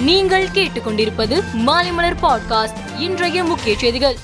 நீங்கள் கேட்டுக்கொண்டிருப்பது மாலைமலர் பாட்காஸ்ட் இன்றைய முக்கிய செய்திகள்.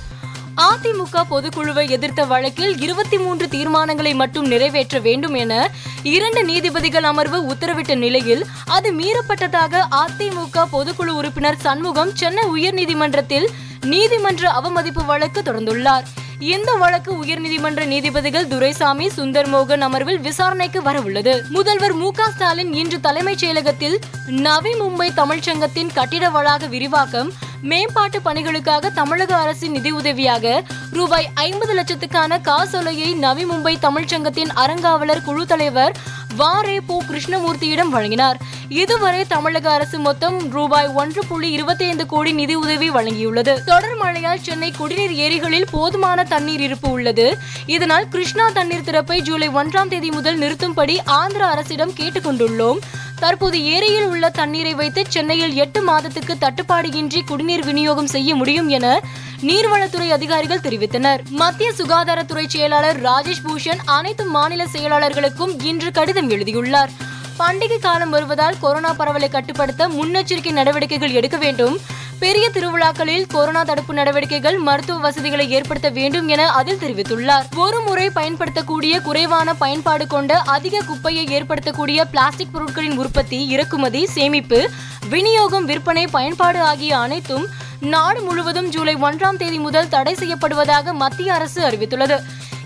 அதிமுக பொதுக்குழுவை எதிர்த்த வழக்கில் இருபத்தி மூன்று தீர்மானங்களை மட்டும் நிறைவேற்ற வேண்டும் என இரண்டு நீதிபதிகள் அமர்வு உத்தரவிட்ட நிலையில் அது மீறப்பட்டதாக அதிமுக பொதுக்குழு உறுப்பினர் சண்முகம் சென்னை உயர்நீதிமன்றத்தில் நீதிமன்ற அவமதிப்பு வழக்கு தொடர்ந்துள்ளார். இந்த வழக்கு உயர்நீதிமன்ற நீதிபதிகள் துரைசாமி சுந்தர் மோகன் அமர்வில் விசாரணைக்கு வரவுள்ளது. முதல்வர் மு க ஸ்டாலின் இன்று தலைமைச் செயலகத்தில் நவி மும்பை தமிழ்ச்சங்கத்தின் கட்டிட வளாக விரிவாக்கம் மேம்பாட்டு பணிகளுக்காக தமிழக அரசின் நிதியுதவியாக ரூபாய் ஐம்பது லட்சத்துக்கான காசோலையை நவி மும்பை தமிழ்ச்சங்கத்தின் அறங்காவலர் குழு தலைவர் வாரே போ கிருஷ்ணமூர்த்தியிடம் வழங்கினார். இதுவரை தமிழக அரசு மொத்தம் ரூபாய் ஒன்று புள்ளி இருபத்தி ஐந்து கோடி நிதி உதவி வழங்கியுள்ளது. தொடர் மழையால் சென்னை குடிநீர் ஏரிகளில் போதுமான தண்ணீர் இருப்பு உள்ளது. இதனால் கிருஷ்ணா தண்ணீர் திறப்பை ஜூலை ஒன்றாம் தேதி முதல் நிறுத்தும்படி ஆந்திர அரசிடம் கேட்டுக்கொண்டுள்ளோம். தற்போது ஏரியில் உள்ள தண்ணீரை வைத்து சென்னையில் எட்டு மாதத்துக்கு தட்டுப்பாடின்றி குடிநீர் விநியோகம் செய்ய முடியும் என நீர்வளத்துறை அதிகாரிகள் தெரிவித்தனர். மத்திய சுகாதாரத்துறை செயலாளர் ராஜேஷ் பூஷன் அனைத்து மாநில செயலாளர்களுக்கும் இன்று கடிதம் எழுதியுள்ளார். பண்டிகை காலம் வருவதால் கொரோனா பரவலை கட்டுப்படுத்த முன்னெச்சரிக்கை நடவடிக்கைகள் எடுக்க வேண்டும். பெரிய திருவிழாக்களில் கொரோனா தடுப்பு நடவடிக்கைகள் மருத்துவ வசதிகளை ஏற்படுத்த வேண்டும் என அதில் தெரிவித்துள்ளார். ஒரு முறை பயன்படுத்தக்கூடிய குறைவான பயன்பாடு கொண்ட அதிக குப்பையை ஏற்படுத்தக்கூடிய பிளாஸ்டிக் பொருட்களின் உற்பத்தி இறக்குமதி சேமிப்பு விநியோகம் விற்பனை பயன்பாடு ஆகிய அனைத்தும் நாடு முழுவதும் ஜூலை ஒன்றாம் தேதி முதல் தடை செய்யப்படுவதாக மத்திய அரசு அறிவித்துள்ளது.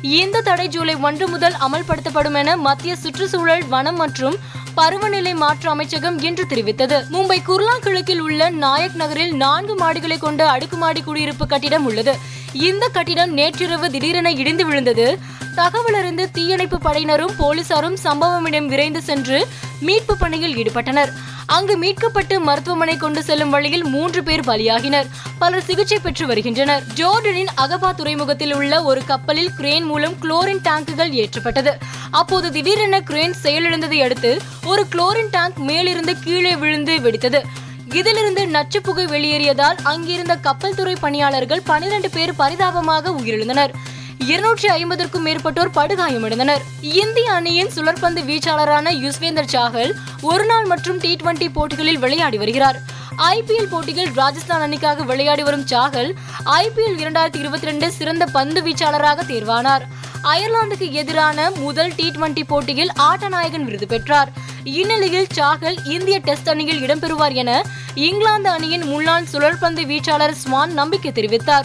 இந்த தடை ஜூலை ஒன்று முதல் அமல்படுத்தப்படும் என மத்திய சுற்றுச்சூழல் வனம் மற்றும் பருவநிலை மாற்ற அமைச்சகம் இன்று தெரிவித்தது. மும்பை குர்லா கிழக்கில் உள்ள நாயக் நகரில் நான்கு மாடிகளை கொண்ட அடுக்குமாடி குடியிருப்பு கட்டிடம் உள்ளது. இந்த கட்டிடம் நேற்றிரவு திடீரென இடிந்து விழுந்தது. தகவல் அறிந்து தீயணைப்பு படையினரும் போலீசாரும் சம்பவமிடம் விரைந்து சென்று மீட்பு பணியில் ஈடுபட்டனர். அங்கு மீட்கப்பட்டு மருத்துவமனை கொண்டு செல்லும் வழியில் மூன்று பேர் பலியாகினர். பலர் சிகிச்சை பெற்று வருகின்றனர். ஜோர்டனின் அகபா துறைமுகத்தில் உள்ள ஒரு கப்பலில் கிரேன் மூலம் குளோரின் டேங்குகள் ஏற்றப்பட்டது. அப்போது திடீரென கிரேன் செயலிழந்ததை அடுத்து ஒரு குளோரின் டேங்க் மேலிருந்து கீழே விழுந்து வெடித்தது. இதிலிருந்து நச்சு புகை வெளியேறியதால் அங்கிருந்த கப்பல் துறை பணியாளர்கள் பனிரெண்டு பேர் பரிதாபமாக உயிரிழந்தனர். இருநூற்றி ஐம்பதற்கும் மேற்பட்டோர் படுகாயமடைந்தனர். இந்திய அணியின் சுழற்பந்து வீச்சாளரான யுஸ்வேந்தர் சாகல் ஒருநாள் மற்றும் டி டுவெண்டி போட்டிகளில் விளையாடி வருகிறார். ஐபிஎல் போட்டியில் ராஜஸ்தான் அணிக்காக விளையாடி வரும் சாகல் ஐபிஎல் இரண்டாயிரத்தி இருபத்தி ரெண்டு சிறந்த பந்து வீச்சாளராக தேர்வானார். அயர்லாந்துக்கு எதிரான முதல் டி டுவெண்டி போட்டியில் ஆட்டநாயகன் விருது பெற்றார். இந்நிலையில் சாகல் இந்திய டெஸ்ட் அணியில் இடம்பெறுவார் என இங்கிலாந்து அணியின் முன்னாள் சுழற்பந்து வீச்சாளர் ஸ்வான் நம்பிக்கை தெரிவித்தார்.